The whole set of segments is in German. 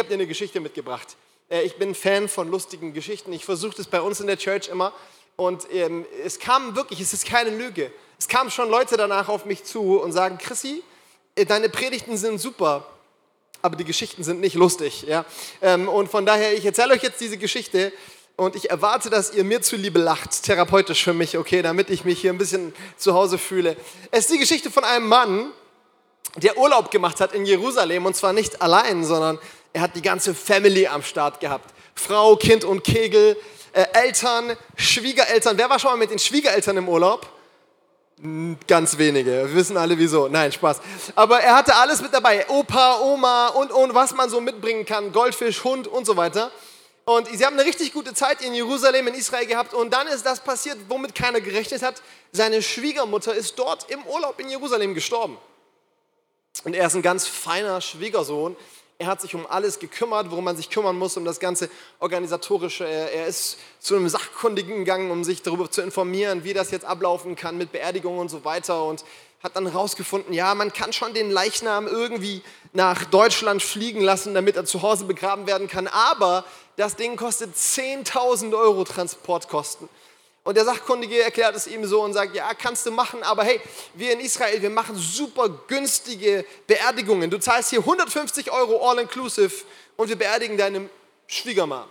habe dir eine Geschichte mitgebracht. Äh, ich bin Fan von lustigen Geschichten. Ich versuche das bei uns in der Church immer. Und ähm, es kam wirklich, es ist keine Lüge. Es kamen schon Leute danach auf mich zu und sagen, Chrissy, äh, deine Predigten sind super, aber die Geschichten sind nicht lustig. Ja? Ähm, und von daher, ich erzähle euch jetzt diese Geschichte und ich erwarte, dass ihr mir zuliebe lacht, therapeutisch für mich, okay, damit ich mich hier ein bisschen zu Hause fühle. Es ist die Geschichte von einem Mann, der Urlaub gemacht hat in Jerusalem und zwar nicht allein, sondern er hat die ganze Family am Start gehabt. Frau, Kind und Kegel, äh, Eltern, Schwiegereltern. Wer war schon mal mit den Schwiegereltern im Urlaub? Ganz wenige. Wir wissen alle wieso. Nein, Spaß. Aber er hatte alles mit dabei. Opa, Oma und, und was man so mitbringen kann. Goldfisch, Hund und so weiter. Und sie haben eine richtig gute Zeit in Jerusalem, in Israel gehabt. Und dann ist das passiert, womit keiner gerechnet hat. Seine Schwiegermutter ist dort im Urlaub in Jerusalem gestorben. Und er ist ein ganz feiner Schwiegersohn. Er hat sich um alles gekümmert, worum man sich kümmern muss, um das ganze organisatorische. Er ist zu einem Sachkundigen gegangen, um sich darüber zu informieren, wie das jetzt ablaufen kann mit Beerdigungen und so weiter. Und hat dann herausgefunden, ja, man kann schon den Leichnam irgendwie nach Deutschland fliegen lassen, damit er zu Hause begraben werden kann. Aber das Ding kostet 10.000 Euro Transportkosten. Und der Sachkundige erklärt es ihm so und sagt, ja, kannst du machen, aber hey, wir in Israel, wir machen super günstige Beerdigungen. Du zahlst hier 150 Euro all-inclusive und wir beerdigen deine Schwiegermann.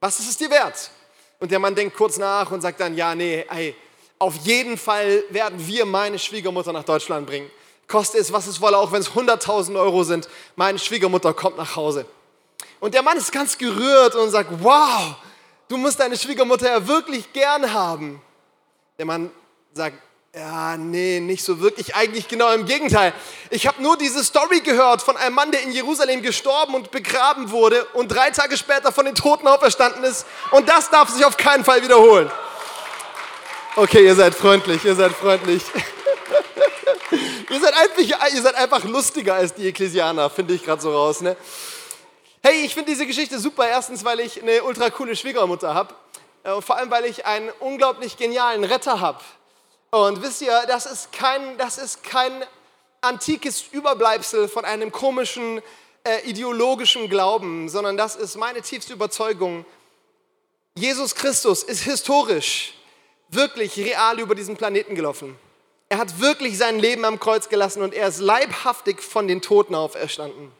Was ist es dir wert? Und der Mann denkt kurz nach und sagt dann, ja, nee, ey, auf jeden Fall werden wir meine Schwiegermutter nach Deutschland bringen. Koste es, was es wolle, auch wenn es 100.000 Euro sind. Meine Schwiegermutter kommt nach Hause. Und der Mann ist ganz gerührt und sagt, wow, du musst deine Schwiegermutter ja wirklich gern haben. Der Mann sagt, ja, nee, nicht so wirklich, eigentlich genau im Gegenteil. Ich habe nur diese Story gehört von einem Mann, der in Jerusalem gestorben und begraben wurde und drei Tage später von den Toten auferstanden ist. Und das darf sich auf keinen Fall wiederholen. Okay, ihr seid freundlich, ihr seid freundlich. ihr, seid einfach, ihr seid einfach lustiger als die Ekklesianer, finde ich gerade so raus. Ne? Hey, ich finde diese Geschichte super. Erstens, weil ich eine ultra coole Schwiegermutter habe. Äh, vor allem, weil ich einen unglaublich genialen Retter habe. Und wisst ihr, das ist kein, das ist kein antikes Überbleibsel von einem komischen äh, ideologischen Glauben, sondern das ist meine tiefste Überzeugung. Jesus Christus ist historisch wirklich real über diesen Planeten gelaufen. Er hat wirklich sein Leben am Kreuz gelassen und er ist leibhaftig von den Toten auferstanden.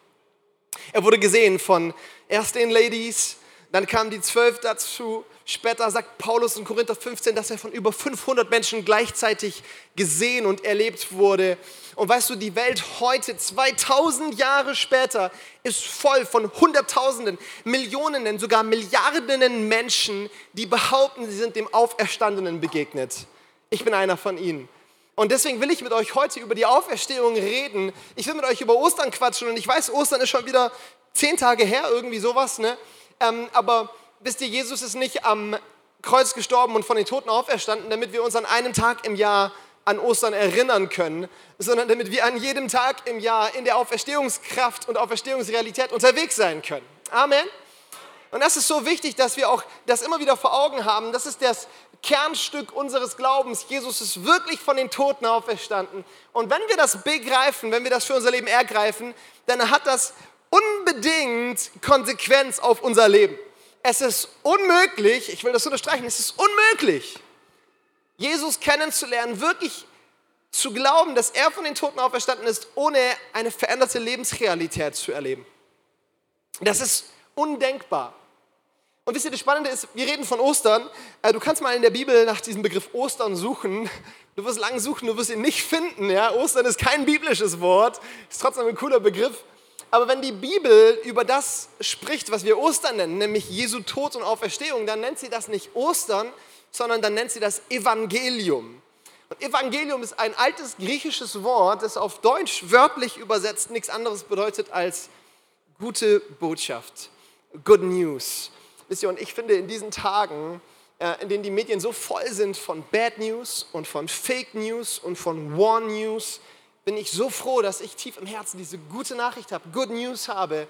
Er wurde gesehen von erst den Ladies, dann kamen die zwölf dazu. Später sagt Paulus in Korinther 15, dass er von über 500 Menschen gleichzeitig gesehen und erlebt wurde. Und weißt du, die Welt heute, 2000 Jahre später, ist voll von Hunderttausenden, Millionen, sogar Milliarden Menschen, die behaupten, sie sind dem Auferstandenen begegnet. Ich bin einer von ihnen. Und deswegen will ich mit euch heute über die Auferstehung reden. Ich will mit euch über Ostern quatschen und ich weiß, Ostern ist schon wieder zehn Tage her, irgendwie sowas. Ne? Ähm, aber wisst ihr, Jesus ist nicht am Kreuz gestorben und von den Toten auferstanden, damit wir uns an einem Tag im Jahr an Ostern erinnern können, sondern damit wir an jedem Tag im Jahr in der Auferstehungskraft und Auferstehungsrealität unterwegs sein können. Amen. Und das ist so wichtig, dass wir auch das immer wieder vor Augen haben. Das ist das Kernstück unseres Glaubens. Jesus ist wirklich von den Toten auferstanden. Und wenn wir das begreifen, wenn wir das für unser Leben ergreifen, dann hat das unbedingt Konsequenz auf unser Leben. Es ist unmöglich, ich will das unterstreichen, es ist unmöglich, Jesus kennenzulernen, wirklich zu glauben, dass er von den Toten auferstanden ist, ohne eine veränderte Lebensrealität zu erleben. Das ist undenkbar. Und wisst ihr, das Spannende ist, wir reden von Ostern. Äh, du kannst mal in der Bibel nach diesem Begriff Ostern suchen. Du wirst lang suchen, du wirst ihn nicht finden. Ja? Ostern ist kein biblisches Wort, ist trotzdem ein cooler Begriff. Aber wenn die Bibel über das spricht, was wir Ostern nennen, nämlich Jesu Tod und Auferstehung, dann nennt sie das nicht Ostern, sondern dann nennt sie das Evangelium. Und Evangelium ist ein altes griechisches Wort, das auf Deutsch wörtlich übersetzt nichts anderes bedeutet als gute Botschaft, Good News. Wisst ihr, und ich finde in diesen Tagen, äh, in denen die Medien so voll sind von Bad News und von Fake News und von War News, bin ich so froh, dass ich tief im Herzen diese gute Nachricht habe, Good News habe.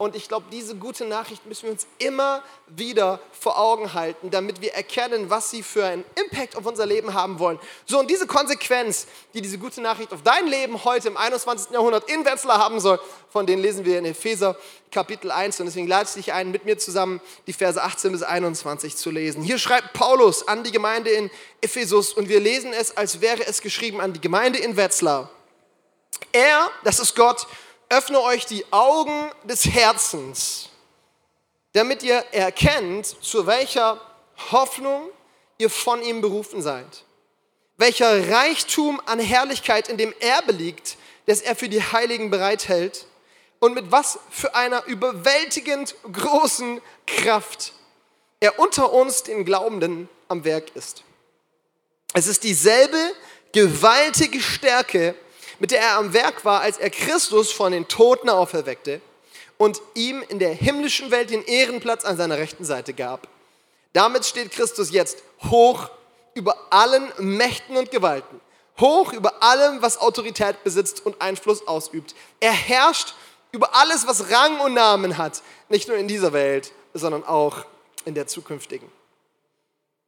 Und ich glaube, diese gute Nachricht müssen wir uns immer wieder vor Augen halten, damit wir erkennen, was sie für einen Impact auf unser Leben haben wollen. So, und diese Konsequenz, die diese gute Nachricht auf dein Leben heute im 21. Jahrhundert in Wetzlar haben soll, von denen lesen wir in Epheser Kapitel 1. Und deswegen lade ich dich ein, mit mir zusammen die Verse 18 bis 21 zu lesen. Hier schreibt Paulus an die Gemeinde in Ephesus und wir lesen es, als wäre es geschrieben an die Gemeinde in Wetzlar. Er, das ist Gott, öffne euch die Augen des Herzens, damit ihr erkennt, zu welcher Hoffnung ihr von ihm berufen seid, welcher Reichtum an Herrlichkeit in dem Erbe liegt, das er für die Heiligen bereithält und mit was für einer überwältigend großen Kraft er unter uns, den Glaubenden, am Werk ist. Es ist dieselbe gewaltige Stärke, mit der er am Werk war, als er Christus von den Toten auferweckte und ihm in der himmlischen Welt den Ehrenplatz an seiner rechten Seite gab. Damit steht Christus jetzt hoch über allen Mächten und Gewalten, hoch über allem, was Autorität besitzt und Einfluss ausübt. Er herrscht über alles, was Rang und Namen hat, nicht nur in dieser Welt, sondern auch in der zukünftigen.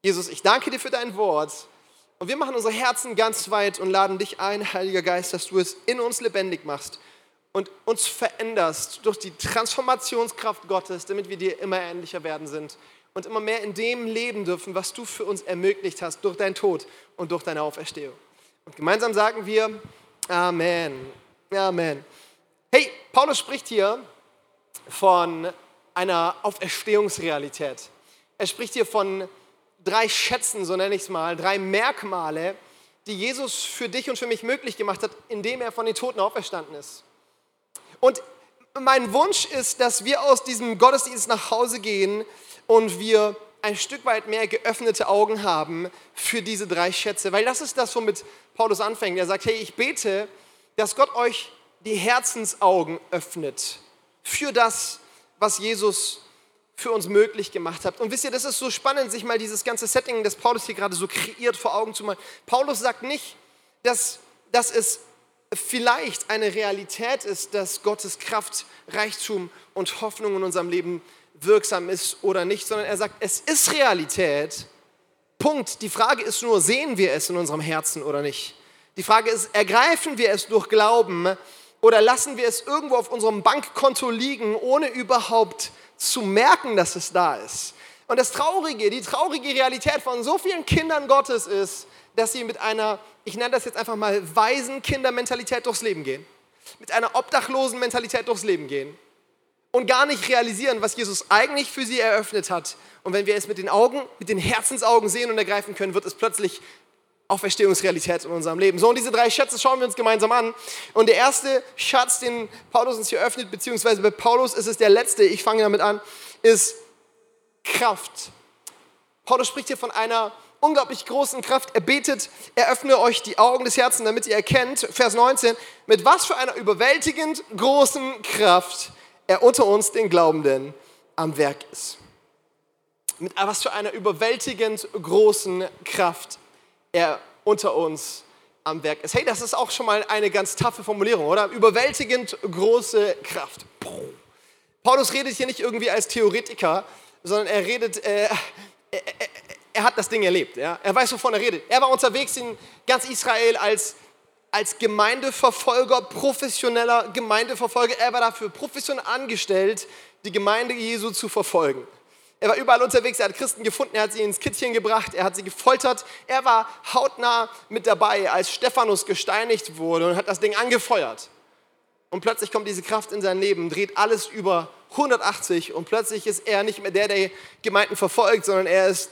Jesus, ich danke dir für dein Wort. Und wir machen unsere Herzen ganz weit und laden dich ein, Heiliger Geist, dass du es in uns lebendig machst und uns veränderst durch die Transformationskraft Gottes, damit wir dir immer ähnlicher werden sind und immer mehr in dem leben dürfen, was du für uns ermöglicht hast durch deinen Tod und durch deine Auferstehung. Und gemeinsam sagen wir Amen. Amen. Hey, Paulus spricht hier von einer Auferstehungsrealität. Er spricht hier von drei Schätzen, so nenne ich es mal, drei Merkmale, die Jesus für dich und für mich möglich gemacht hat, indem er von den Toten auferstanden ist. Und mein Wunsch ist, dass wir aus diesem Gottesdienst nach Hause gehen und wir ein Stück weit mehr geöffnete Augen haben für diese drei Schätze. Weil das ist das, womit Paulus anfängt. Er sagt, hey, ich bete, dass Gott euch die Herzensaugen öffnet für das, was Jesus für uns möglich gemacht habt. Und wisst ihr, das ist so spannend, sich mal dieses ganze Setting, das Paulus hier gerade so kreiert, vor Augen zu malen. Paulus sagt nicht, dass, dass es vielleicht eine Realität ist, dass Gottes Kraft, Reichtum und Hoffnung in unserem Leben wirksam ist oder nicht, sondern er sagt, es ist Realität. Punkt. Die Frage ist nur, sehen wir es in unserem Herzen oder nicht? Die Frage ist, ergreifen wir es durch Glauben oder lassen wir es irgendwo auf unserem Bankkonto liegen, ohne überhaupt zu merken, dass es da ist. Und das Traurige, die traurige Realität von so vielen Kindern Gottes ist, dass sie mit einer, ich nenne das jetzt einfach mal, weisen Kindermentalität durchs Leben gehen. Mit einer obdachlosen Mentalität durchs Leben gehen. Und gar nicht realisieren, was Jesus eigentlich für sie eröffnet hat. Und wenn wir es mit den Augen, mit den Herzensaugen sehen und ergreifen können, wird es plötzlich Auferstehungsrealität in unserem Leben. So, und diese drei Schätze schauen wir uns gemeinsam an. Und der erste Schatz, den Paulus uns hier öffnet, beziehungsweise bei Paulus ist es der letzte, ich fange damit an, ist Kraft. Paulus spricht hier von einer unglaublich großen Kraft. Er betet, er öffne euch die Augen des Herzens, damit ihr erkennt, Vers 19, mit was für einer überwältigend großen Kraft er unter uns, den Glaubenden, am Werk ist. Mit was für einer überwältigend großen Kraft er unter uns am Werk ist. Hey, das ist auch schon mal eine ganz taffe Formulierung, oder? Überwältigend große Kraft. Paulus redet hier nicht irgendwie als Theoretiker, sondern er redet, äh, er, er, er, hat das Ding erlebt. Ja? Er weiß, wovon er redet. Er war unterwegs in ganz Israel als, als Gemeindeverfolger, professioneller Gemeindeverfolger. Er war dafür professionell angestellt, die Gemeinde Jesu zu verfolgen. Er war überall unterwegs, er hat Christen gefunden, er hat sie ins Kittchen gebracht, er hat sie gefoltert. Er war hautnah mit dabei, als Stephanus gesteinigt wurde und hat das Ding angefeuert. Und plötzlich kommt diese Kraft in sein Leben, dreht alles über 180 und plötzlich ist er nicht mehr der, der Gemeinden verfolgt, sondern er ist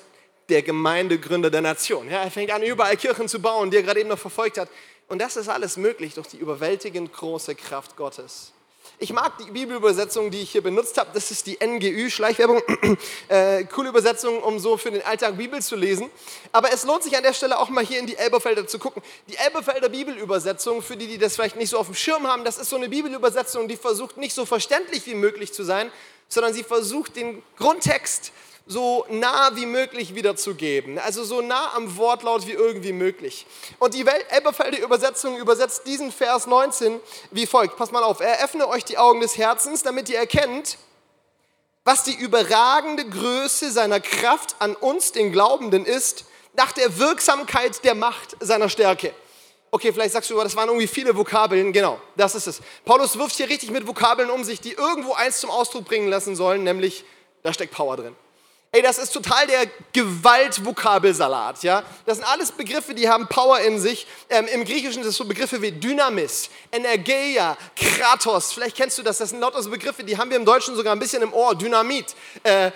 der Gemeindegründer der Nation. Ja, er fängt an, überall Kirchen zu bauen, die er gerade eben noch verfolgt hat. Und das ist alles möglich durch die überwältigend große Kraft Gottes. Ich mag die Bibelübersetzung, die ich hier benutzt habe. Das ist die NGÜ, Schleichwerbung. äh, coole Übersetzung, um so für den Alltag Bibel zu lesen. Aber es lohnt sich an der Stelle auch mal hier in die Elberfelder zu gucken. Die Elberfelder Bibelübersetzung, für die, die das vielleicht nicht so auf dem Schirm haben, das ist so eine Bibelübersetzung, die versucht nicht so verständlich wie möglich zu sein, sondern sie versucht den Grundtext so nah wie möglich wiederzugeben. Also so nah am Wortlaut wie irgendwie möglich. Und die Elberfelder Übersetzung übersetzt diesen Vers 19 wie folgt. Pass mal auf. Eröffne euch die Augen des Herzens, damit ihr erkennt, was die überragende Größe seiner Kraft an uns, den Glaubenden, ist, nach der Wirksamkeit der Macht seiner Stärke. Okay, vielleicht sagst du, das waren irgendwie viele Vokabeln. Genau, das ist es. Paulus wirft hier richtig mit Vokabeln um sich, die irgendwo eins zum Ausdruck bringen lassen sollen, nämlich da steckt Power drin. Ey, das ist total der Gewaltvokabelsalat, ja. Das sind alles Begriffe, die haben Power in sich. Ähm, Im Griechischen sind es so Begriffe wie Dynamis, Energeia, Kratos. Vielleicht kennst du das. Das sind lauter so Begriffe, die haben wir im Deutschen sogar ein bisschen im Ohr. Dynamit, äh, äh,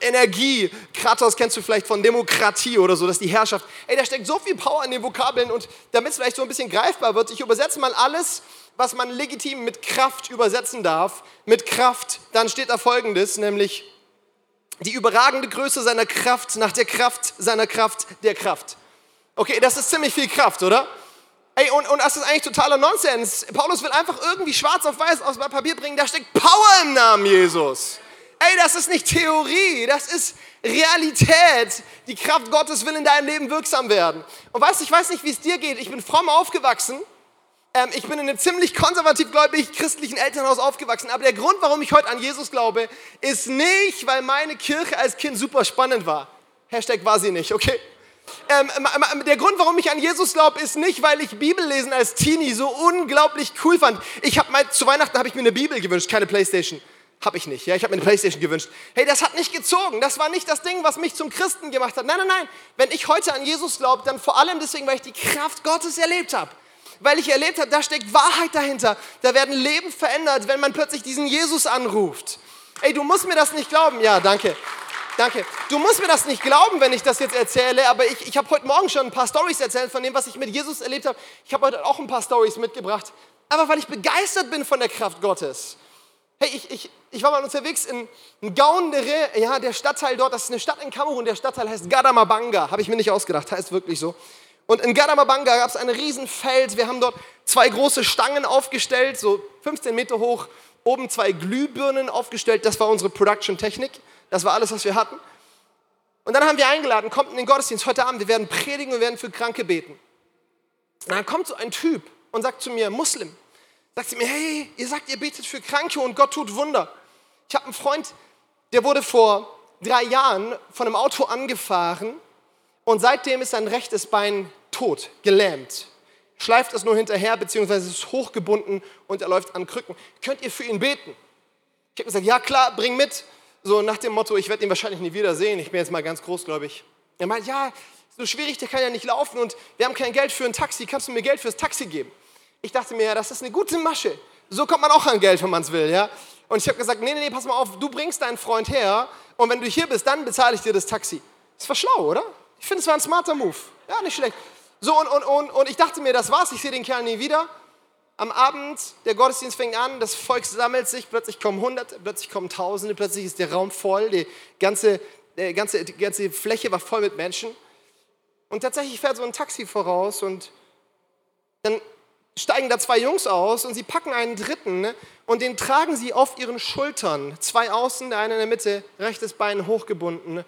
Energie, Kratos kennst du vielleicht von Demokratie oder so, das ist die Herrschaft. Ey, da steckt so viel Power in den Vokabeln und damit es vielleicht so ein bisschen greifbar wird, ich übersetze mal alles, was man legitim mit Kraft übersetzen darf. Mit Kraft, dann steht da folgendes, nämlich die überragende Größe seiner Kraft nach der Kraft seiner Kraft der Kraft. Okay, das ist ziemlich viel Kraft, oder? Ey, und, und das ist eigentlich totaler Nonsens. Paulus will einfach irgendwie schwarz auf weiß aus Papier bringen, da steckt Power im Namen Jesus. Ey, das ist nicht Theorie, das ist Realität. Die Kraft Gottes will in deinem Leben wirksam werden. Und weißt du, ich weiß nicht, wie es dir geht. Ich bin fromm aufgewachsen ähm, ich bin in einem ziemlich konservativ gläubig christlichen Elternhaus aufgewachsen. Aber der Grund, warum ich heute an Jesus glaube, ist nicht, weil meine Kirche als Kind super spannend war. Hashtag war sie nicht, okay? Ähm, der Grund, warum ich an Jesus glaube, ist nicht, weil ich Bibellesen als Teenie so unglaublich cool fand. Ich habe mal zu Weihnachten habe ich mir eine Bibel gewünscht, keine Playstation. Habe ich nicht. Ja, ich habe mir eine Playstation gewünscht. Hey, das hat nicht gezogen. Das war nicht das Ding, was mich zum Christen gemacht hat. Nein, nein, nein. Wenn ich heute an Jesus glaube, dann vor allem deswegen, weil ich die Kraft Gottes erlebt habe weil ich erlebt habe, da steckt Wahrheit dahinter. Da werden Leben verändert, wenn man plötzlich diesen Jesus anruft. Ey, du musst mir das nicht glauben. Ja, danke. Danke. Du musst mir das nicht glauben, wenn ich das jetzt erzähle, aber ich, ich habe heute Morgen schon ein paar Stories erzählt von dem, was ich mit Jesus erlebt habe. Ich habe heute auch ein paar Stories mitgebracht, aber weil ich begeistert bin von der Kraft Gottes. Hey, ich, ich, ich war mal unterwegs in, in Gaundere, ja, der Stadtteil dort, das ist eine Stadt in Kamerun, der Stadtteil heißt Gadamabanga, habe ich mir nicht ausgedacht, heißt wirklich so. Und in Gadamabanga gab es ein Riesenfeld. Wir haben dort zwei große Stangen aufgestellt, so 15 Meter hoch, oben zwei Glühbirnen aufgestellt. Das war unsere Production-Technik. Das war alles, was wir hatten. Und dann haben wir eingeladen, kommt in den Gottesdienst heute Abend, wir werden predigen und werden für Kranke beten. Und dann kommt so ein Typ und sagt zu mir, Muslim, sagt zu mir, hey, ihr sagt, ihr betet für Kranke und Gott tut Wunder. Ich habe einen Freund, der wurde vor drei Jahren von einem Auto angefahren und seitdem ist sein rechtes Bein tot, gelähmt. Schleift es nur hinterher, beziehungsweise ist hochgebunden und er läuft an Krücken. Könnt ihr für ihn beten? Ich habe gesagt, ja klar, bring mit. So nach dem Motto, ich werde ihn wahrscheinlich nie wiedersehen. Ich bin jetzt mal ganz großgläubig. Er meint, ja, so schwierig, der kann ja nicht laufen und wir haben kein Geld für ein Taxi. Kannst du mir Geld fürs Taxi geben? Ich dachte mir, ja, das ist eine gute Masche. So kommt man auch an Geld, wenn man es will, ja. Und ich habe gesagt, nee, nee, nee, pass mal auf, du bringst deinen Freund her und wenn du hier bist, dann bezahle ich dir das Taxi. Das war schlau, oder? Ich finde, es war ein smarter Move. Ja, nicht schlecht. So, und, und, und, und ich dachte mir, das war's, ich sehe den Kerl nie wieder. Am Abend, der Gottesdienst fängt an, das Volk sammelt sich, plötzlich kommen Hunderte, plötzlich kommen Tausende, plötzlich ist der Raum voll, die ganze, die ganze, die ganze Fläche war voll mit Menschen. Und tatsächlich fährt so ein Taxi voraus und dann steigen da zwei Jungs aus und sie packen einen dritten und den tragen sie auf ihren Schultern. Zwei außen, der eine in der Mitte, rechtes Bein hochgebunden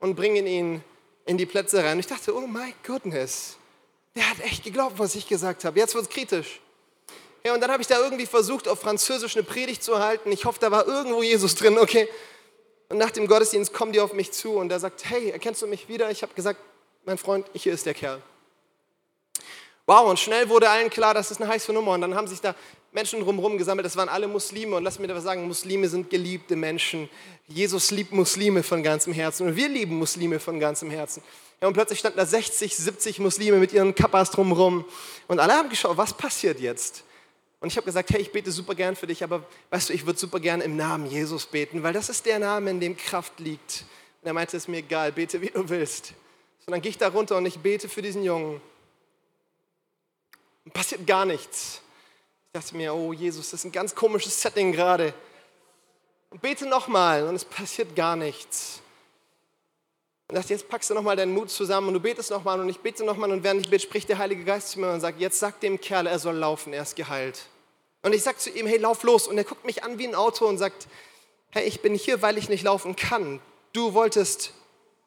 und bringen ihn in die Plätze rein. Und ich dachte, oh my goodness, der hat echt geglaubt, was ich gesagt habe. Jetzt wird es kritisch. Ja, und dann habe ich da irgendwie versucht, auf Französisch eine Predigt zu halten. Ich hoffe, da war irgendwo Jesus drin, okay. Und nach dem Gottesdienst kommen die auf mich zu und er sagt, hey, erkennst du mich wieder? Ich habe gesagt, mein Freund, hier ist der Kerl. Wow, und schnell wurde allen klar, das ist eine heiße Nummer. Und dann haben sich da Menschen drumherum gesammelt, das waren alle Muslime. Und lass mir da sagen, Muslime sind geliebte Menschen. Jesus liebt Muslime von ganzem Herzen und wir lieben Muslime von ganzem Herzen. Ja, und plötzlich standen da 60, 70 Muslime mit ihren Kappas drumherum. Und alle haben geschaut, was passiert jetzt? Und ich habe gesagt, hey, ich bete super gern für dich, aber weißt du, ich würde super gern im Namen Jesus beten, weil das ist der Name, in dem Kraft liegt. Und er meinte, es ist mir egal, bete wie du willst. Und dann gehe ich da runter und ich bete für diesen Jungen. Und passiert gar nichts. Ich dachte mir, oh Jesus, das ist ein ganz komisches Setting gerade. Und bete nochmal und es passiert gar nichts. Und dachte, jetzt packst du nochmal deinen Mut zusammen und du betest nochmal und ich bete nochmal und während ich bete, spricht der Heilige Geist zu mir und sagt, jetzt sag dem Kerl, er soll laufen, er ist geheilt. Und ich sage zu ihm, hey, lauf los. Und er guckt mich an wie ein Auto und sagt, hey, ich bin hier, weil ich nicht laufen kann. du wolltest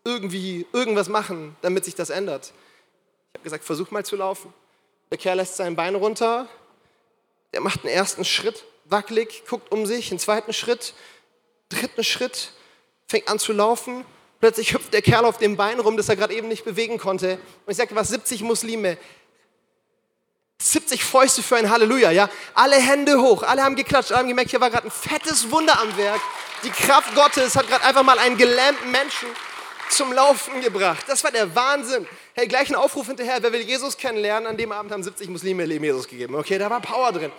irgendwie irgendwas machen, damit sich das ändert. Ich habe gesagt, versuch mal zu laufen. Der Kerl lässt sein Bein runter, er macht einen ersten Schritt, wackelig, guckt um sich, einen zweiten Schritt, dritten Schritt, fängt an zu laufen. Plötzlich hüpft der Kerl auf dem Bein rum, das er gerade eben nicht bewegen konnte. Und ich sagte, was 70 Muslime, 70 Fäuste für ein Halleluja, ja? Alle Hände hoch, alle haben geklatscht, alle haben gemerkt, hier war gerade ein fettes Wunder am Werk. Die Kraft Gottes hat gerade einfach mal einen gelähmten Menschen zum Laufen gebracht. Das war der Wahnsinn. Hey, gleich ein Aufruf hinterher, wer will Jesus kennenlernen? An dem Abend haben 70 Muslime ihr Leben Jesus gegeben. Okay, da war Power drin.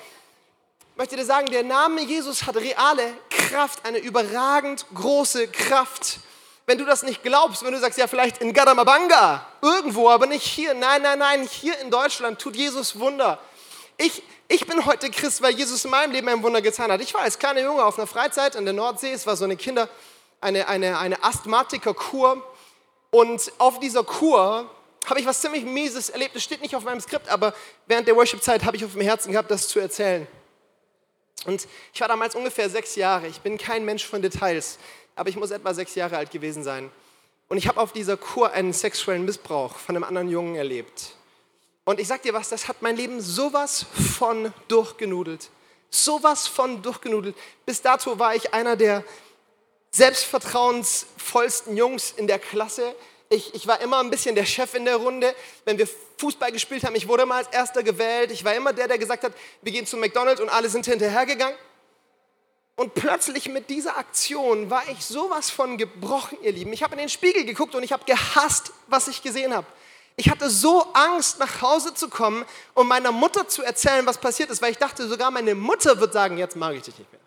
Ich möchte dir sagen, der Name Jesus hat reale Kraft, eine überragend große Kraft. Wenn du das nicht glaubst, wenn du sagst, ja, vielleicht in Gadamabanga, irgendwo, aber nicht hier. Nein, nein, nein, hier in Deutschland tut Jesus Wunder. Ich, ich bin heute Christ, weil Jesus in meinem Leben ein Wunder getan hat. Ich war als kleiner Junge auf einer Freizeit in der Nordsee. Es war so eine Kinder, eine, eine, eine Asthmatiker-Kur. Und auf dieser Kur habe ich was ziemlich Mieses erlebt. Das steht nicht auf meinem Skript, aber während der Worship-Zeit habe ich auf dem Herzen gehabt, das zu erzählen. Und ich war damals ungefähr sechs Jahre. Ich bin kein Mensch von Details aber ich muss etwa sechs Jahre alt gewesen sein. Und ich habe auf dieser Kur einen sexuellen Missbrauch von einem anderen Jungen erlebt. Und ich sag dir was, das hat mein Leben sowas von durchgenudelt. Sowas von durchgenudelt. Bis dato war ich einer der selbstvertrauensvollsten Jungs in der Klasse. Ich, ich, war immer ein bisschen der Chef in der Runde. Wenn wir Fußball gespielt haben, ich wurde immer als Erster gewählt. Ich war immer der, der gesagt hat, wir gehen zu McDonald's und alle sind hinterhergegangen. Und plötzlich mit dieser Aktion war ich sowas von gebrochen, ihr Lieben. Ich habe in den Spiegel geguckt und ich habe gehasst, was ich gesehen habe. Ich hatte so Angst, nach Hause zu kommen und meiner Mutter zu erzählen, was passiert ist, weil ich dachte, sogar meine Mutter wird sagen, jetzt mag ich dich nicht mehr.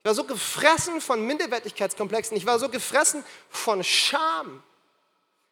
Ich war so gefressen von Minderwertigkeitskomplexen, ich war so gefressen von Scham.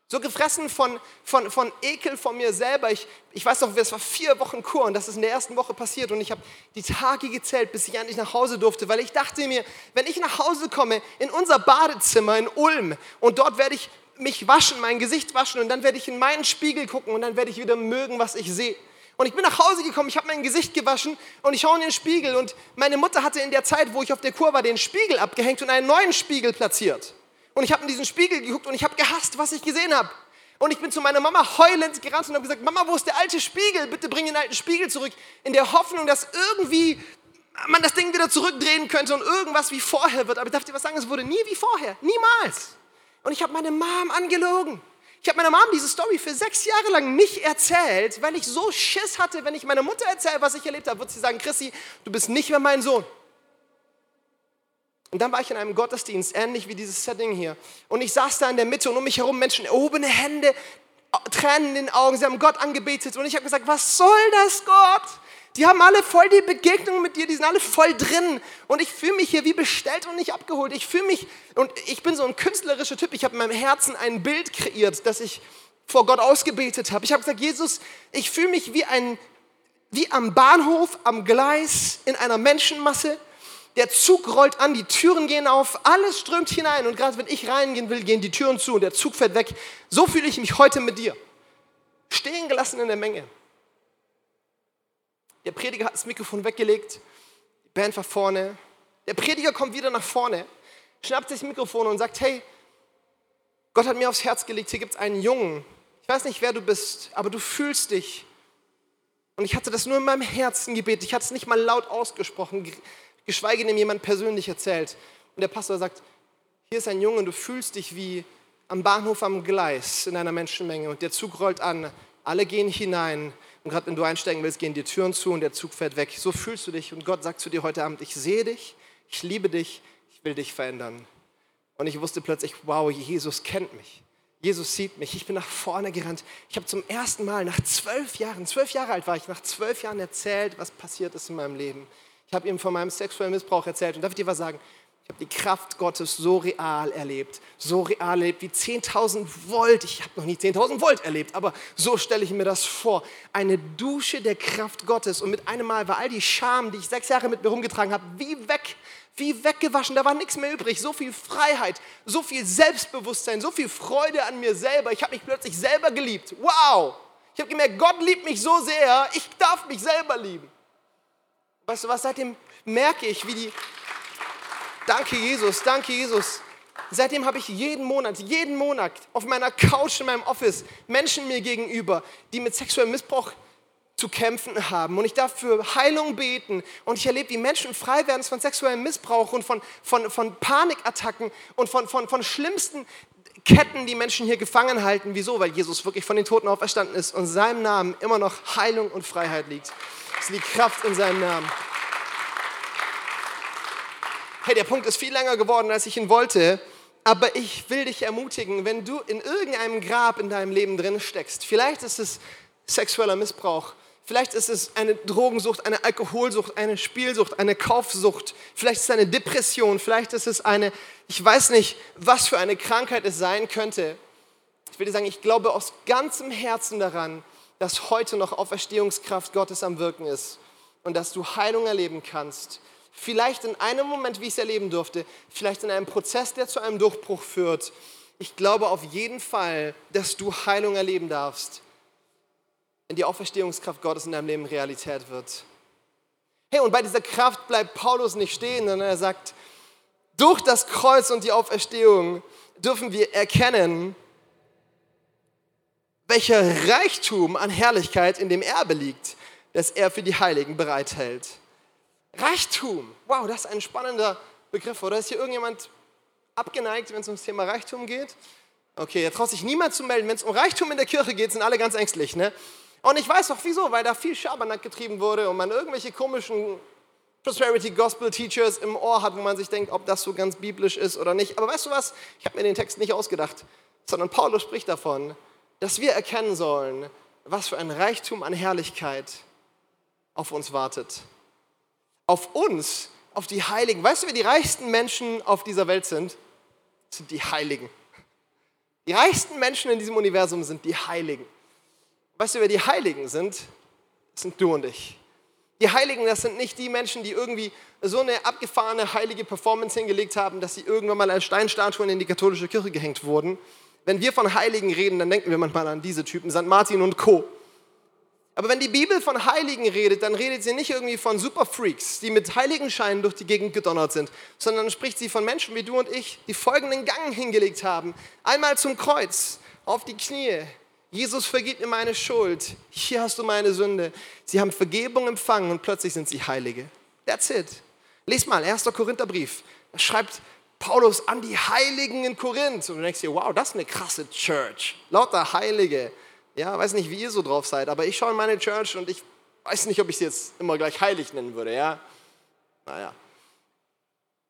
So gefressen von, von, von Ekel von mir selber. Ich, ich weiß noch, es war vier Wochen Kur und das ist in der ersten Woche passiert und ich habe die Tage gezählt, bis ich endlich nach Hause durfte, weil ich dachte mir, wenn ich nach Hause komme, in unser Badezimmer in Ulm und dort werde ich mich waschen, mein Gesicht waschen und dann werde ich in meinen Spiegel gucken und dann werde ich wieder mögen, was ich sehe. Und ich bin nach Hause gekommen, ich habe mein Gesicht gewaschen und ich schaue in den Spiegel und meine Mutter hatte in der Zeit, wo ich auf der Kur war, den Spiegel abgehängt und einen neuen Spiegel platziert. Und ich habe in diesen Spiegel geguckt und ich habe gehasst, was ich gesehen habe. Und ich bin zu meiner Mama heulend gerannt und habe gesagt, Mama, wo ist der alte Spiegel? Bitte bring den alten Spiegel zurück. In der Hoffnung, dass irgendwie man das Ding wieder zurückdrehen könnte und irgendwas wie vorher wird. Aber ich darf dir was sagen, es wurde nie wie vorher. Niemals. Und ich habe meine Mom angelogen. Ich habe meiner Mom diese Story für sechs Jahre lang nicht erzählt, weil ich so Schiss hatte, wenn ich meiner Mutter erzähle, was ich erlebt habe, wird sie sagen, Chrissy, du bist nicht mehr mein Sohn. Und dann war ich in einem Gottesdienst, ähnlich wie dieses Setting hier. Und ich saß da in der Mitte und um mich herum Menschen erhobene Hände, Tränen in den Augen, sie haben Gott angebetet. Und ich habe gesagt, was soll das, Gott? Die haben alle voll die Begegnung mit dir, die sind alle voll drin. Und ich fühle mich hier wie bestellt und nicht abgeholt. Ich fühle mich, und ich bin so ein künstlerischer Typ, ich habe in meinem Herzen ein Bild kreiert, das ich vor Gott ausgebetet habe. Ich habe gesagt, Jesus, ich fühle mich wie ein, wie am Bahnhof, am Gleis, in einer Menschenmasse der Zug rollt an, die Türen gehen auf, alles strömt hinein und gerade wenn ich reingehen will, gehen die Türen zu und der Zug fährt weg. So fühle ich mich heute mit dir. Stehen gelassen in der Menge. Der Prediger hat das Mikrofon weggelegt, die Band war vorne. Der Prediger kommt wieder nach vorne, schnappt sich das Mikrofon und sagt, hey, Gott hat mir aufs Herz gelegt, hier gibt es einen Jungen. Ich weiß nicht, wer du bist, aber du fühlst dich. Und ich hatte das nur in meinem Herzen gebetet. Ich hatte es nicht mal laut ausgesprochen geschweige denn jemand persönlich erzählt. Und der Pastor sagt, hier ist ein Junge und du fühlst dich wie am Bahnhof am Gleis in einer Menschenmenge und der Zug rollt an, alle gehen hinein und gerade wenn du einsteigen willst, gehen die Türen zu und der Zug fährt weg. So fühlst du dich und Gott sagt zu dir heute Abend, ich sehe dich, ich liebe dich, ich will dich verändern. Und ich wusste plötzlich, wow, Jesus kennt mich. Jesus sieht mich. Ich bin nach vorne gerannt. Ich habe zum ersten Mal nach zwölf Jahren, zwölf Jahre alt war ich, nach zwölf Jahren erzählt, was passiert ist in meinem Leben. Ich habe ihm von meinem sexuellen Missbrauch erzählt. Und darf ich dir was sagen? Ich habe die Kraft Gottes so real erlebt, so real erlebt wie 10.000 Volt. Ich habe noch nie 10.000 Volt erlebt, aber so stelle ich mir das vor. Eine Dusche der Kraft Gottes und mit einem Mal war all die Scham, die ich sechs Jahre mit mir rumgetragen habe, wie weg, wie weggewaschen. Da war nichts mehr übrig. So viel Freiheit, so viel Selbstbewusstsein, so viel Freude an mir selber. Ich habe mich plötzlich selber geliebt. Wow! Ich habe gemerkt, Gott liebt mich so sehr, ich darf mich selber lieben. Weißt du was, seitdem merke ich, wie die, danke Jesus, danke Jesus, seitdem habe ich jeden Monat, jeden Monat auf meiner Couch in meinem Office Menschen mir gegenüber, die mit sexuellem Missbrauch zu kämpfen haben. Und ich darf für Heilung beten. Und ich erlebe, wie Menschen frei werden von sexuellem Missbrauch und von, von, von Panikattacken und von, von, von schlimmsten Ketten, die Menschen hier gefangen halten. Wieso? Weil Jesus wirklich von den Toten auferstanden ist und in seinem Namen immer noch Heilung und Freiheit liegt. Es liegt Kraft in seinem Namen. Hey, der Punkt ist viel länger geworden, als ich ihn wollte. Aber ich will dich ermutigen, wenn du in irgendeinem Grab in deinem Leben drin steckst, vielleicht ist es sexueller Missbrauch, Vielleicht ist es eine Drogensucht, eine Alkoholsucht, eine Spielsucht, eine Kaufsucht. Vielleicht ist es eine Depression. Vielleicht ist es eine, ich weiß nicht, was für eine Krankheit es sein könnte. Ich will dir sagen, ich glaube aus ganzem Herzen daran, dass heute noch Auferstehungskraft Gottes am Wirken ist und dass du Heilung erleben kannst. Vielleicht in einem Moment, wie ich es erleben durfte, vielleicht in einem Prozess, der zu einem Durchbruch führt. Ich glaube auf jeden Fall, dass du Heilung erleben darfst wenn die Auferstehungskraft Gottes in deinem Leben Realität wird. Hey, und bei dieser Kraft bleibt Paulus nicht stehen, sondern er sagt, durch das Kreuz und die Auferstehung dürfen wir erkennen, welcher Reichtum an Herrlichkeit in dem Erbe liegt, das er für die Heiligen bereithält. Reichtum, wow, das ist ein spannender Begriff, oder? Ist hier irgendjemand abgeneigt, wenn es ums Thema Reichtum geht? Okay, da traut sich niemand zu melden. Wenn es um Reichtum in der Kirche geht, sind alle ganz ängstlich, ne? Und ich weiß auch wieso, weil da viel Schabernack getrieben wurde und man irgendwelche komischen Prosperity Gospel Teachers im Ohr hat, wo man sich denkt, ob das so ganz biblisch ist oder nicht. Aber weißt du was? Ich habe mir den Text nicht ausgedacht, sondern Paulus spricht davon, dass wir erkennen sollen, was für ein Reichtum an Herrlichkeit auf uns wartet. Auf uns, auf die Heiligen. Weißt du, wer die reichsten Menschen auf dieser Welt sind? Das sind die Heiligen. Die reichsten Menschen in diesem Universum sind die Heiligen. Weißt du, wer die Heiligen sind? Das sind du und ich. Die Heiligen, das sind nicht die Menschen, die irgendwie so eine abgefahrene heilige Performance hingelegt haben, dass sie irgendwann mal als Steinstatuen in die katholische Kirche gehängt wurden. Wenn wir von Heiligen reden, dann denken wir manchmal an diese Typen, St. Martin und Co. Aber wenn die Bibel von Heiligen redet, dann redet sie nicht irgendwie von Superfreaks, die mit Heiligenscheinen durch die Gegend gedonnert sind, sondern spricht sie von Menschen wie du und ich, die folgenden Gang hingelegt haben. Einmal zum Kreuz, auf die Knie, Jesus vergib mir meine Schuld. Hier hast du meine Sünde. Sie haben Vergebung empfangen und plötzlich sind sie Heilige. That's it. Lies mal, 1. Korintherbrief. Da schreibt Paulus an die Heiligen in Korinth. Und du denkst dir, wow, das ist eine krasse Church. Lauter Heilige. Ja, weiß nicht, wie ihr so drauf seid, aber ich schaue in meine Church und ich weiß nicht, ob ich sie jetzt immer gleich heilig nennen würde, ja. Naja.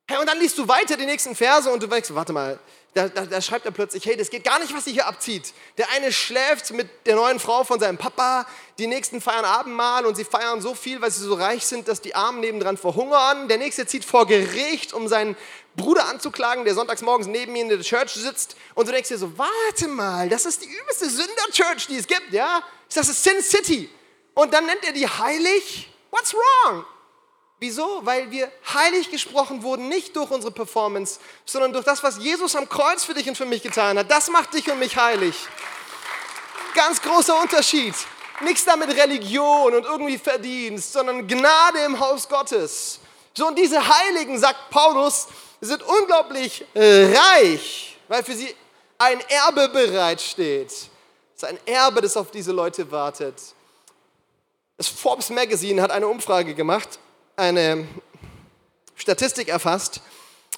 Hey, und dann liest du weiter die nächsten Verse und du denkst, warte mal, da, da, da, schreibt er plötzlich, hey, das geht gar nicht, was sie hier abzieht. Der eine schläft mit der neuen Frau von seinem Papa, die nächsten feiern Abendmahl und sie feiern so viel, weil sie so reich sind, dass die Armen nebendran verhungern. Der nächste zieht vor Gericht, um seinen Bruder anzuklagen, der sonntags morgens neben ihm in der Church sitzt. Und du denkst dir so, warte mal, das ist die übelste Sünder-Church, die es gibt, ja? Das ist Sin City. Und dann nennt er die heilig. What's wrong? Wieso? Weil wir heilig gesprochen wurden, nicht durch unsere Performance, sondern durch das, was Jesus am Kreuz für dich und für mich getan hat. Das macht dich und mich heilig. Ganz großer Unterschied. Nichts damit Religion und irgendwie Verdienst, sondern Gnade im Haus Gottes. So, und diese Heiligen, sagt Paulus, sind unglaublich reich, weil für sie ein Erbe bereitsteht. Es ist ein Erbe, das auf diese Leute wartet. Das Forbes Magazine hat eine Umfrage gemacht eine Statistik erfasst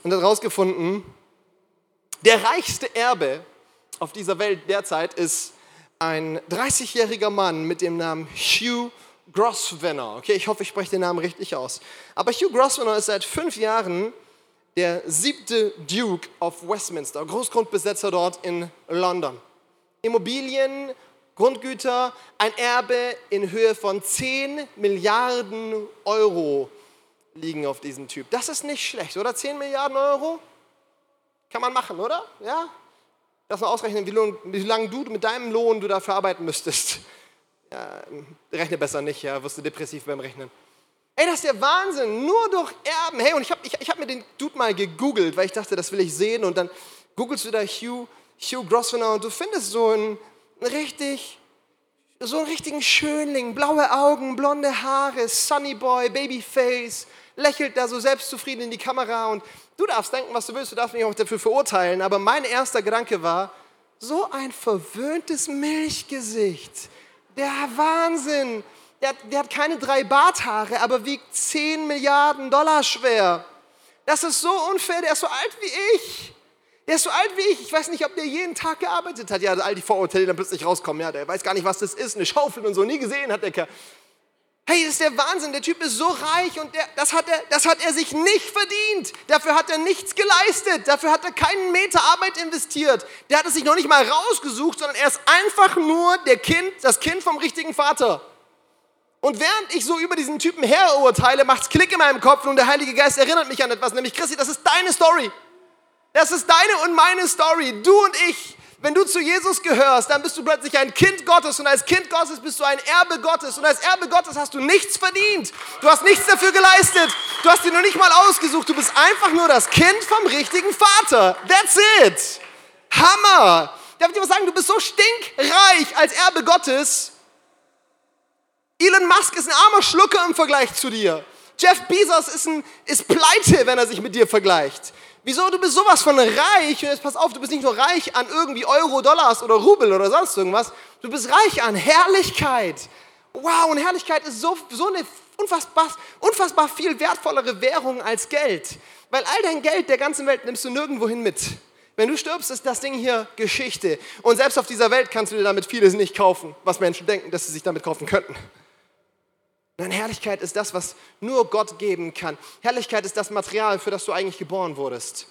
und hat herausgefunden, der reichste Erbe auf dieser Welt derzeit ist ein 30-jähriger Mann mit dem Namen Hugh Grosvenor. Okay, ich hoffe, ich spreche den Namen richtig aus. Aber Hugh Grosvenor ist seit fünf Jahren der siebte Duke of Westminster, Großgrundbesetzer dort in London. Immobilien, Grundgüter, ein Erbe in Höhe von 10 Milliarden Euro liegen auf diesem Typ. Das ist nicht schlecht, oder? 10 Milliarden Euro? Kann man machen, oder? Ja? Lass mal ausrechnen, wie, lange du mit deinem Lohn du dafür arbeiten müsstest. Ja, rechne besser nicht, ja, wirst du depressiv beim Rechnen. Ey, das ist der Wahnsinn, nur durch Erben. Hey, und ich habe ich, ich hab mir den Dude mal gegoogelt, weil ich dachte, das will ich sehen. Und dann googelst du da Hugh, Hugh Grosvenor und du findest so einen richtig, so einen richtigen Schönling, blaue Augen, blonde Haare, Sunny Boy, Babyface, lächelt da so selbstzufrieden in die Kamera und du darfst denken, was du willst, du darfst mich auch dafür verurteilen, aber mein erster Gedanke war, so ein verwöhntes Milchgesicht. Der Wahnsinn. Der, der hat keine drei Barthaare, aber wiegt 10 Milliarden Dollar schwer. Das ist so unfair, der ist so alt wie ich. Der ist so alt wie ich. Ich weiß nicht, ob der jeden Tag gearbeitet hat. Ja, all die Vorurteile, die dann plötzlich rauskommen. Ja, der weiß gar nicht, was das ist. Eine Schaufel und so. Nie gesehen hat der Kerl. Hey, das ist der Wahnsinn. Der Typ ist so reich und der, das, hat er, das hat er sich nicht verdient. Dafür hat er nichts geleistet. Dafür hat er keinen Meter Arbeit investiert. Der hat es sich noch nicht mal rausgesucht, sondern er ist einfach nur der Kind, das Kind vom richtigen Vater. Und während ich so über diesen Typen herurteile, macht es Klick in meinem Kopf und der Heilige Geist erinnert mich an etwas, nämlich Christi, das ist deine Story. Das ist deine und meine Story. Du und ich. Wenn du zu Jesus gehörst, dann bist du plötzlich ein Kind Gottes und als Kind Gottes bist du ein Erbe Gottes und als Erbe Gottes hast du nichts verdient. Du hast nichts dafür geleistet. Du hast dir noch nicht mal ausgesucht. Du bist einfach nur das Kind vom richtigen Vater. That's it. Hammer. Darf ich dir was sagen? Du bist so stinkreich als Erbe Gottes. Elon Musk ist ein armer Schlucker im Vergleich zu dir. Jeff Bezos ist, ein, ist pleite, wenn er sich mit dir vergleicht. Wieso? Du bist sowas von reich. Und jetzt pass auf, du bist nicht nur reich an irgendwie Euro, Dollars oder Rubel oder sonst irgendwas. Du bist reich an Herrlichkeit. Wow, und Herrlichkeit ist so, so eine unfassbar, unfassbar viel wertvollere Währung als Geld. Weil all dein Geld der ganzen Welt nimmst du nirgendwohin mit. Wenn du stirbst, ist das Ding hier Geschichte. Und selbst auf dieser Welt kannst du dir damit vieles nicht kaufen, was Menschen denken, dass sie sich damit kaufen könnten. Nein, Herrlichkeit ist das, was nur Gott geben kann. Herrlichkeit ist das Material, für das du eigentlich geboren wurdest.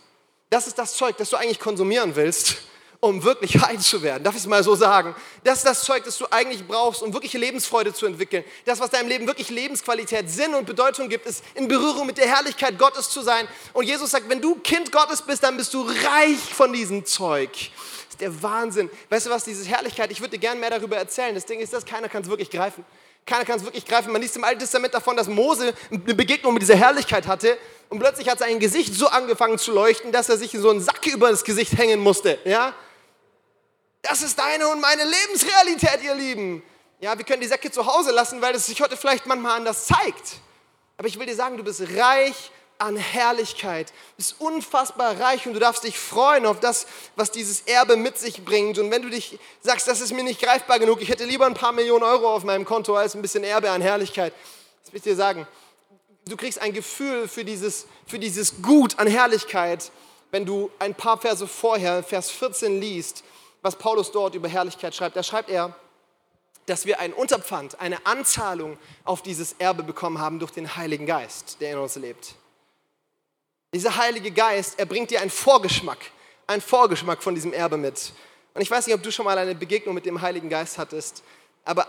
Das ist das Zeug, das du eigentlich konsumieren willst, um wirklich heil zu werden. Darf ich es mal so sagen? Das ist das Zeug, das du eigentlich brauchst, um wirkliche Lebensfreude zu entwickeln. Das, was deinem Leben wirklich Lebensqualität, Sinn und Bedeutung gibt, ist in Berührung mit der Herrlichkeit Gottes zu sein. Und Jesus sagt, wenn du Kind Gottes bist, dann bist du reich von diesem Zeug. Das ist der Wahnsinn. Weißt du was, diese Herrlichkeit, ich würde dir gerne mehr darüber erzählen. Das Ding ist, dass keiner kann es wirklich greifen. Keiner kann es wirklich greifen. Man liest im Alten Testament davon, dass Mose eine Begegnung mit dieser Herrlichkeit hatte und plötzlich hat sein Gesicht so angefangen zu leuchten, dass er sich so einen Sack über das Gesicht hängen musste. Ja? Das ist deine und meine Lebensrealität, ihr Lieben. Ja, wir können die Säcke zu Hause lassen, weil es sich heute vielleicht manchmal anders zeigt. Aber ich will dir sagen, du bist reich an Herrlichkeit. Du bist unfassbar reich und du darfst dich freuen auf das, was dieses Erbe mit sich bringt. Und wenn du dich sagst, das ist mir nicht greifbar genug, ich hätte lieber ein paar Millionen Euro auf meinem Konto als ein bisschen Erbe an Herrlichkeit, das will ich dir sagen. Du kriegst ein Gefühl für dieses, für dieses Gut an Herrlichkeit, wenn du ein paar Verse vorher, Vers 14 liest, was Paulus dort über Herrlichkeit schreibt. Da schreibt er, dass wir ein Unterpfand, eine Anzahlung auf dieses Erbe bekommen haben durch den Heiligen Geist, der in uns lebt. Dieser Heilige Geist, er bringt dir einen Vorgeschmack, einen Vorgeschmack von diesem Erbe mit. Und ich weiß nicht, ob du schon mal eine Begegnung mit dem Heiligen Geist hattest, aber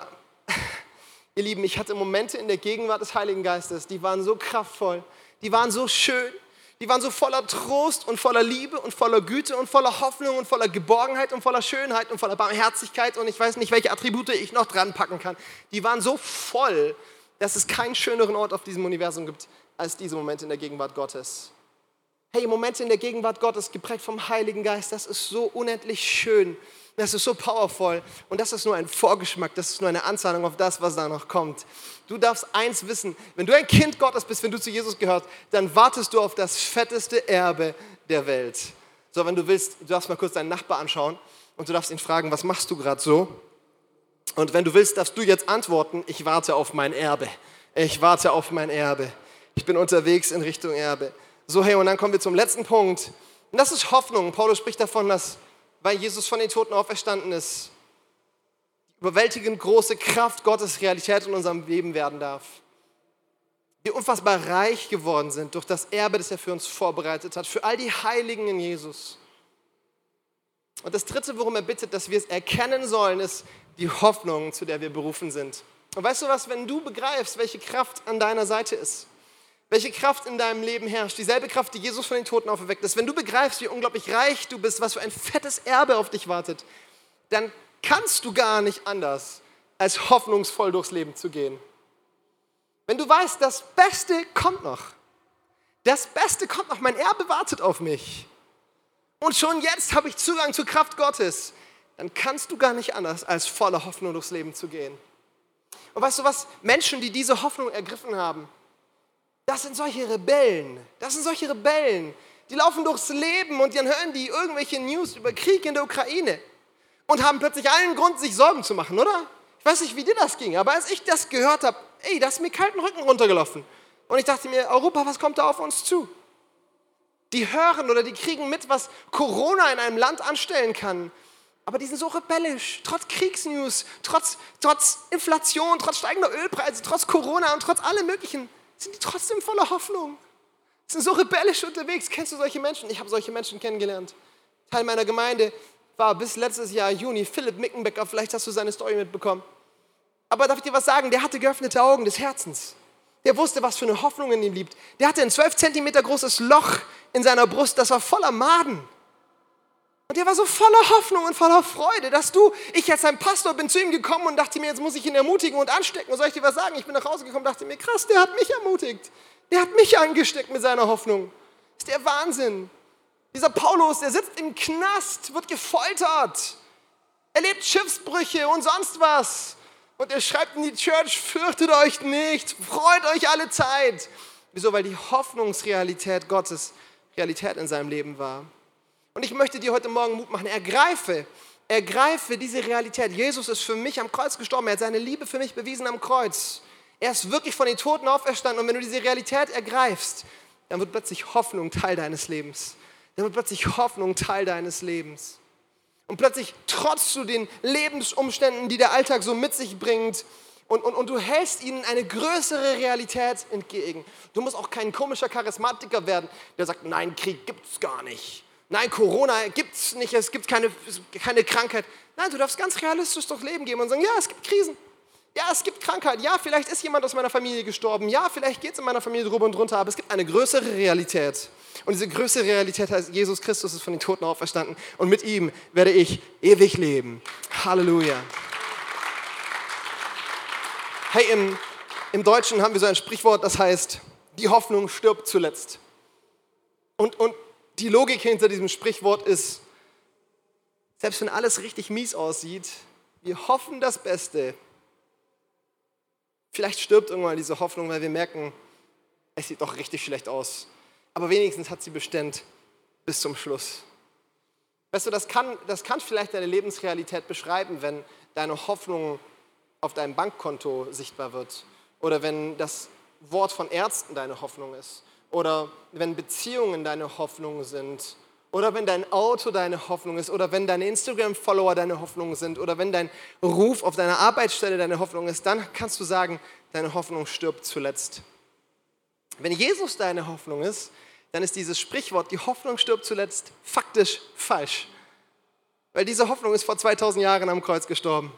ihr Lieben, ich hatte Momente in der Gegenwart des Heiligen Geistes, die waren so kraftvoll, die waren so schön, die waren so voller Trost und voller Liebe und voller Güte und voller Hoffnung und voller Geborgenheit und voller Schönheit und voller Barmherzigkeit und ich weiß nicht, welche Attribute ich noch dran packen kann. Die waren so voll, dass es keinen schöneren Ort auf diesem Universum gibt als diese Momente in der Gegenwart Gottes. Hey, Momente in der Gegenwart Gottes, geprägt vom Heiligen Geist, das ist so unendlich schön. Das ist so powerful. Und das ist nur ein Vorgeschmack, das ist nur eine Anzahlung auf das, was da noch kommt. Du darfst eins wissen, wenn du ein Kind Gottes bist, wenn du zu Jesus gehörst, dann wartest du auf das fetteste Erbe der Welt. So, wenn du willst, du darfst mal kurz deinen Nachbar anschauen und du darfst ihn fragen, was machst du gerade so? Und wenn du willst, darfst du jetzt antworten, ich warte auf mein Erbe. Ich warte auf mein Erbe. Ich bin unterwegs in Richtung Erbe. So, hey, und dann kommen wir zum letzten Punkt. Und das ist Hoffnung. Paulus spricht davon, dass, weil Jesus von den Toten auferstanden ist, überwältigend große Kraft Gottes Realität in unserem Leben werden darf. Wir unfassbar reich geworden sind durch das Erbe, das er für uns vorbereitet hat, für all die Heiligen in Jesus. Und das Dritte, worum er bittet, dass wir es erkennen sollen, ist die Hoffnung, zu der wir berufen sind. Und weißt du was, wenn du begreifst, welche Kraft an deiner Seite ist, welche Kraft in deinem Leben herrscht. Dieselbe Kraft, die Jesus von den Toten auferweckt ist. Wenn du begreifst, wie unglaublich reich du bist, was für ein fettes Erbe auf dich wartet, dann kannst du gar nicht anders, als hoffnungsvoll durchs Leben zu gehen. Wenn du weißt, das Beste kommt noch. Das Beste kommt noch. Mein Erbe wartet auf mich. Und schon jetzt habe ich Zugang zur Kraft Gottes. Dann kannst du gar nicht anders, als voller Hoffnung durchs Leben zu gehen. Und weißt du was? Menschen, die diese Hoffnung ergriffen haben, das sind solche Rebellen. Das sind solche Rebellen. Die laufen durchs Leben und dann hören die irgendwelche News über Krieg in der Ukraine und haben plötzlich allen Grund, sich Sorgen zu machen, oder? Ich weiß nicht, wie dir das ging, aber als ich das gehört habe, ey, das ist mir kalten Rücken runtergelaufen. Und ich dachte mir, Europa, was kommt da auf uns zu? Die hören oder die kriegen mit, was Corona in einem Land anstellen kann. Aber die sind so rebellisch, trotz Kriegsnews, trotz, trotz Inflation, trotz steigender Ölpreise, trotz Corona und trotz allem Möglichen, sind die trotzdem voller Hoffnung. Sind so rebellisch unterwegs. Kennst du solche Menschen? Ich habe solche Menschen kennengelernt. Teil meiner Gemeinde war bis letztes Jahr Juni Philipp Mickenbecker. Vielleicht hast du seine Story mitbekommen. Aber darf ich dir was sagen? Der hatte geöffnete Augen des Herzens. Der wusste, was für eine Hoffnung in ihm liegt. Der hatte ein 12 Zentimeter großes Loch in seiner Brust, das war voller Maden. Der war so voller Hoffnung und voller Freude, dass du, ich als sein Pastor bin zu ihm gekommen und dachte mir, jetzt muss ich ihn ermutigen und anstecken. Und soll ich dir was sagen? Ich bin nach Hause gekommen und dachte mir, krass, der hat mich ermutigt. Der hat mich angesteckt mit seiner Hoffnung. Ist der Wahnsinn. Dieser Paulus, der sitzt im Knast, wird gefoltert, erlebt Schiffsbrüche und sonst was. Und er schreibt in die Church, fürchtet euch nicht, freut euch alle Zeit. Wieso? Weil die Hoffnungsrealität Gottes Realität in seinem Leben war. Und ich möchte dir heute Morgen Mut machen, ergreife, ergreife diese Realität. Jesus ist für mich am Kreuz gestorben, er hat seine Liebe für mich bewiesen am Kreuz. Er ist wirklich von den Toten auferstanden und wenn du diese Realität ergreifst, dann wird plötzlich Hoffnung Teil deines Lebens. Dann wird plötzlich Hoffnung Teil deines Lebens. Und plötzlich trotzt du den Lebensumständen, die der Alltag so mit sich bringt, und, und, und du hältst ihnen eine größere Realität entgegen. Du musst auch kein komischer Charismatiker werden, der sagt, nein, Krieg gibt es gar nicht. Nein, Corona gibt es nicht, es gibt keine, keine Krankheit. Nein, du darfst ganz realistisch durch Leben gehen und sagen, ja, es gibt Krisen. Ja, es gibt Krankheit. Ja, vielleicht ist jemand aus meiner Familie gestorben. Ja, vielleicht geht es in meiner Familie drüber und drunter. Aber es gibt eine größere Realität. Und diese größere Realität heißt, Jesus Christus ist von den Toten auferstanden. Und mit ihm werde ich ewig leben. Halleluja. Hey, im, im Deutschen haben wir so ein Sprichwort, das heißt, die Hoffnung stirbt zuletzt. Und, und die Logik hinter diesem Sprichwort ist, selbst wenn alles richtig mies aussieht, wir hoffen das Beste. Vielleicht stirbt irgendwann diese Hoffnung, weil wir merken, es sieht doch richtig schlecht aus. Aber wenigstens hat sie Bestand bis zum Schluss. Weißt du, das kann, das kann vielleicht deine Lebensrealität beschreiben, wenn deine Hoffnung auf deinem Bankkonto sichtbar wird oder wenn das Wort von Ärzten deine Hoffnung ist oder wenn Beziehungen deine Hoffnung sind oder wenn dein Auto deine Hoffnung ist oder wenn deine Instagram-Follower deine Hoffnung sind oder wenn dein Ruf auf deiner Arbeitsstelle deine Hoffnung ist, dann kannst du sagen, deine Hoffnung stirbt zuletzt. Wenn Jesus deine Hoffnung ist, dann ist dieses Sprichwort, die Hoffnung stirbt zuletzt, faktisch falsch. Weil diese Hoffnung ist vor 2000 Jahren am Kreuz gestorben.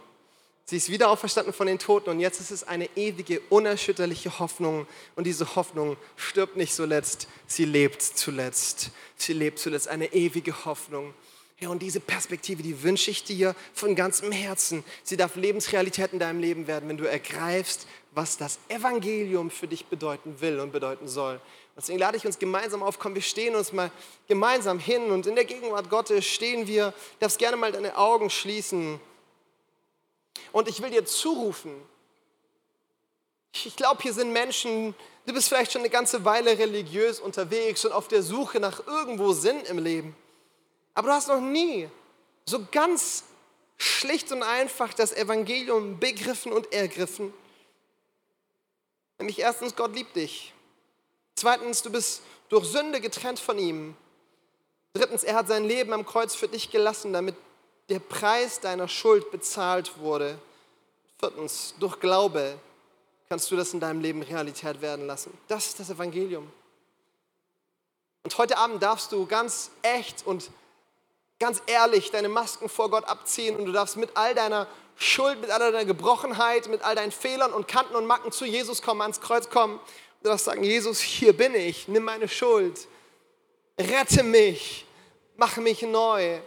Sie ist wieder auferstanden von den Toten und jetzt ist es eine ewige, unerschütterliche Hoffnung. Und diese Hoffnung stirbt nicht zuletzt, sie lebt zuletzt. Sie lebt zuletzt eine ewige Hoffnung. Ja, und diese Perspektive, die wünsche ich dir von ganzem Herzen. Sie darf Lebensrealität in deinem Leben werden, wenn du ergreifst, was das Evangelium für dich bedeuten will und bedeuten soll. Deswegen lade ich uns gemeinsam auf, komm, wir stehen uns mal gemeinsam hin und in der Gegenwart Gottes stehen wir. Du darfst gerne mal deine Augen schließen. Und ich will dir zurufen, ich glaube, hier sind Menschen, du bist vielleicht schon eine ganze Weile religiös unterwegs und auf der Suche nach irgendwo Sinn im Leben. Aber du hast noch nie so ganz schlicht und einfach das Evangelium begriffen und ergriffen. Nämlich erstens, Gott liebt dich. Zweitens, du bist durch Sünde getrennt von ihm. Drittens, er hat sein Leben am Kreuz für dich gelassen, damit der Preis deiner Schuld bezahlt wurde. Viertens, durch Glaube kannst du das in deinem Leben Realität werden lassen. Das ist das Evangelium. Und heute Abend darfst du ganz echt und ganz ehrlich deine Masken vor Gott abziehen und du darfst mit all deiner Schuld, mit all deiner Gebrochenheit, mit all deinen Fehlern und Kanten und Macken zu Jesus kommen, ans Kreuz kommen. Du darfst sagen, Jesus, hier bin ich, nimm meine Schuld, rette mich, mache mich neu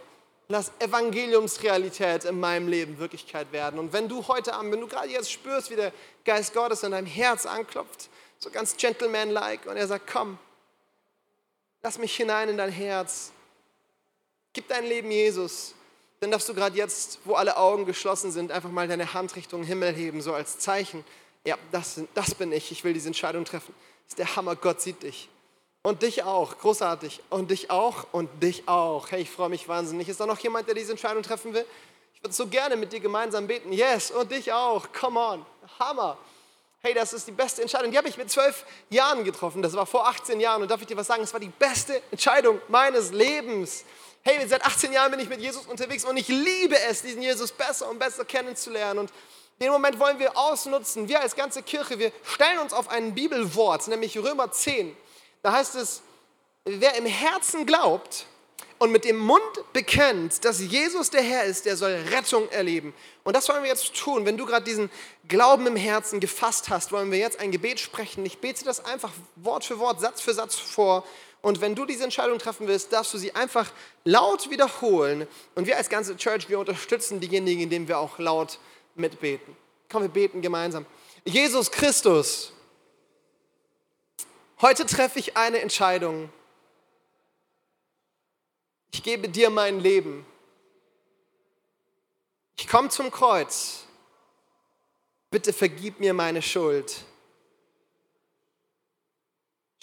lass Evangeliumsrealität in meinem Leben Wirklichkeit werden. Und wenn du heute Abend, wenn du gerade jetzt spürst, wie der Geist Gottes in deinem Herz anklopft, so ganz gentleman-like, und er sagt, komm, lass mich hinein in dein Herz, gib dein Leben Jesus, dann darfst du gerade jetzt, wo alle Augen geschlossen sind, einfach mal deine Hand Richtung Himmel heben, so als Zeichen. Ja, das, das bin ich, ich will diese Entscheidung treffen. ist der Hammer, Gott sieht dich. Und dich auch, großartig. Und dich auch und dich auch. Hey, ich freue mich wahnsinnig. Ist da noch jemand, der diese Entscheidung treffen will? Ich würde so gerne mit dir gemeinsam beten. Yes, und dich auch. Come on. Hammer. Hey, das ist die beste Entscheidung. Die habe ich mit zwölf Jahren getroffen. Das war vor 18 Jahren. Und darf ich dir was sagen? Es war die beste Entscheidung meines Lebens. Hey, seit 18 Jahren bin ich mit Jesus unterwegs und ich liebe es, diesen Jesus besser und besser kennenzulernen. Und den Moment wollen wir ausnutzen. Wir als ganze Kirche, wir stellen uns auf ein Bibelwort, nämlich Römer 10. Da heißt es, wer im Herzen glaubt und mit dem Mund bekennt, dass Jesus der Herr ist, der soll Rettung erleben. Und das wollen wir jetzt tun. Wenn du gerade diesen Glauben im Herzen gefasst hast, wollen wir jetzt ein Gebet sprechen. Ich bete das einfach Wort für Wort, Satz für Satz vor. Und wenn du diese Entscheidung treffen willst, darfst du sie einfach laut wiederholen. Und wir als ganze Church, wir unterstützen diejenigen, indem wir auch laut mitbeten. Komm, wir beten gemeinsam. Jesus Christus, heute treffe ich eine Entscheidung. Ich gebe dir mein Leben. Ich komme zum Kreuz. Bitte vergib mir meine Schuld.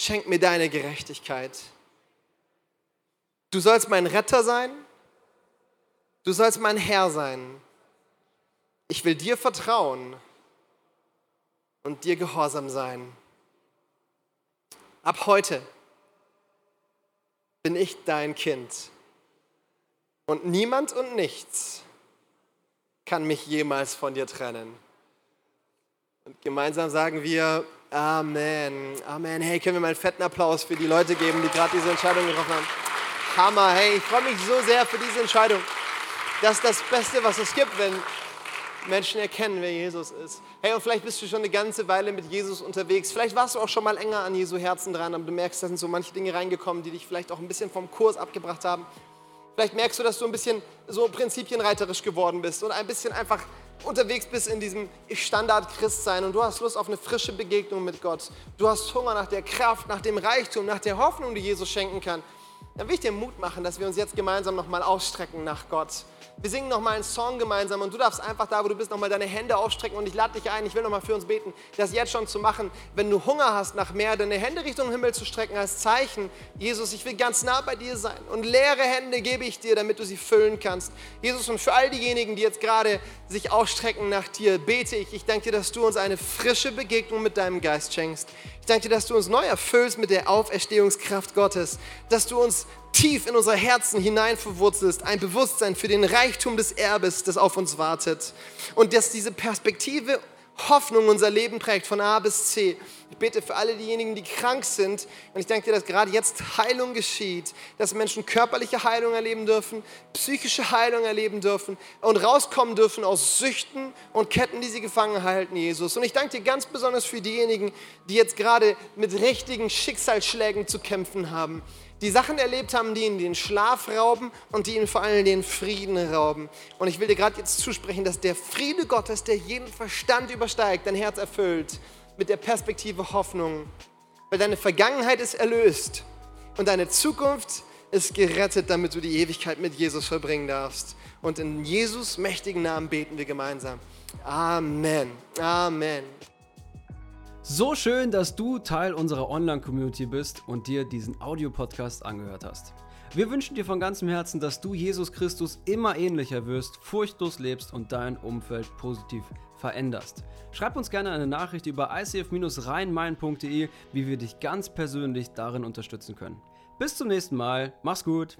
Schenk mir deine Gerechtigkeit. Du sollst mein Retter sein. Du sollst mein Herr sein. Ich will dir vertrauen und dir gehorsam sein. Ab heute bin ich dein Kind und niemand und nichts kann mich jemals von dir trennen. Und gemeinsam sagen wir Amen. Amen. Hey, können wir mal einen fetten Applaus für die Leute geben, die gerade diese Entscheidung getroffen haben? Hammer. Hey, ich freue mich so sehr für diese Entscheidung. Das ist das Beste, was es gibt, wenn Menschen erkennen, wer Jesus ist. Hey, und vielleicht bist du schon eine ganze Weile mit Jesus unterwegs. Vielleicht warst du auch schon mal enger an Jesu Herzen dran, aber du merkst, da sind so manche Dinge reingekommen, die dich vielleicht auch ein bisschen vom Kurs abgebracht haben. Vielleicht merkst du, dass du ein bisschen so prinzipienreiterisch geworden bist und ein bisschen einfach unterwegs bist in diesem Standard-Christsein und du hast Lust auf eine frische Begegnung mit Gott. Du hast Hunger nach der Kraft, nach dem Reichtum, nach der Hoffnung, die Jesus schenken kann. Dann will ich dir Mut machen, dass wir uns jetzt gemeinsam nochmal ausstrecken nach Gott. Wir singen nochmal einen Song gemeinsam und du darfst einfach da, wo du bist, nochmal deine Hände aufstrecken und ich lade dich ein, ich will nochmal für uns beten, das jetzt schon zu machen. Wenn du Hunger hast nach mehr, deine Hände Richtung Himmel zu strecken als Zeichen, Jesus, ich will ganz nah bei dir sein und leere Hände gebe ich dir, damit du sie füllen kannst. Jesus, und für all diejenigen, die jetzt gerade sich ausstrecken nach dir, bete ich, ich danke dir, dass du uns eine frische Begegnung mit deinem Geist schenkst. Ich danke dir, dass du uns neu erfüllst mit der Auferstehungskraft Gottes, dass du uns tief in unser Herzen hinein verwurzelst, ein Bewusstsein für den Reichtum des Erbes, das auf uns wartet. Und dass diese Perspektive Hoffnung unser Leben prägt, von A bis C. Ich bete für alle diejenigen, die krank sind. Und ich denke dir, dass gerade jetzt Heilung geschieht, dass Menschen körperliche Heilung erleben dürfen, psychische Heilung erleben dürfen und rauskommen dürfen aus Süchten und Ketten, die sie gefangen halten, Jesus. Und ich danke dir ganz besonders für diejenigen, die jetzt gerade mit richtigen Schicksalsschlägen zu kämpfen haben die Sachen erlebt haben, die ihnen den Schlaf rauben und die ihnen vor allem den Frieden rauben. Und ich will dir gerade jetzt zusprechen, dass der Friede Gottes, der jeden Verstand übersteigt, dein Herz erfüllt mit der Perspektive Hoffnung. Weil deine Vergangenheit ist erlöst und deine Zukunft ist gerettet, damit du die Ewigkeit mit Jesus verbringen darfst. Und in Jesus mächtigen Namen beten wir gemeinsam. Amen. Amen. So schön, dass du Teil unserer Online-Community bist und dir diesen Audiopodcast angehört hast. Wir wünschen dir von ganzem Herzen, dass du Jesus Christus immer ähnlicher wirst, furchtlos lebst und dein Umfeld positiv veränderst. Schreib uns gerne eine Nachricht über icf-rheinmain.de, wie wir dich ganz persönlich darin unterstützen können. Bis zum nächsten Mal. Mach's gut.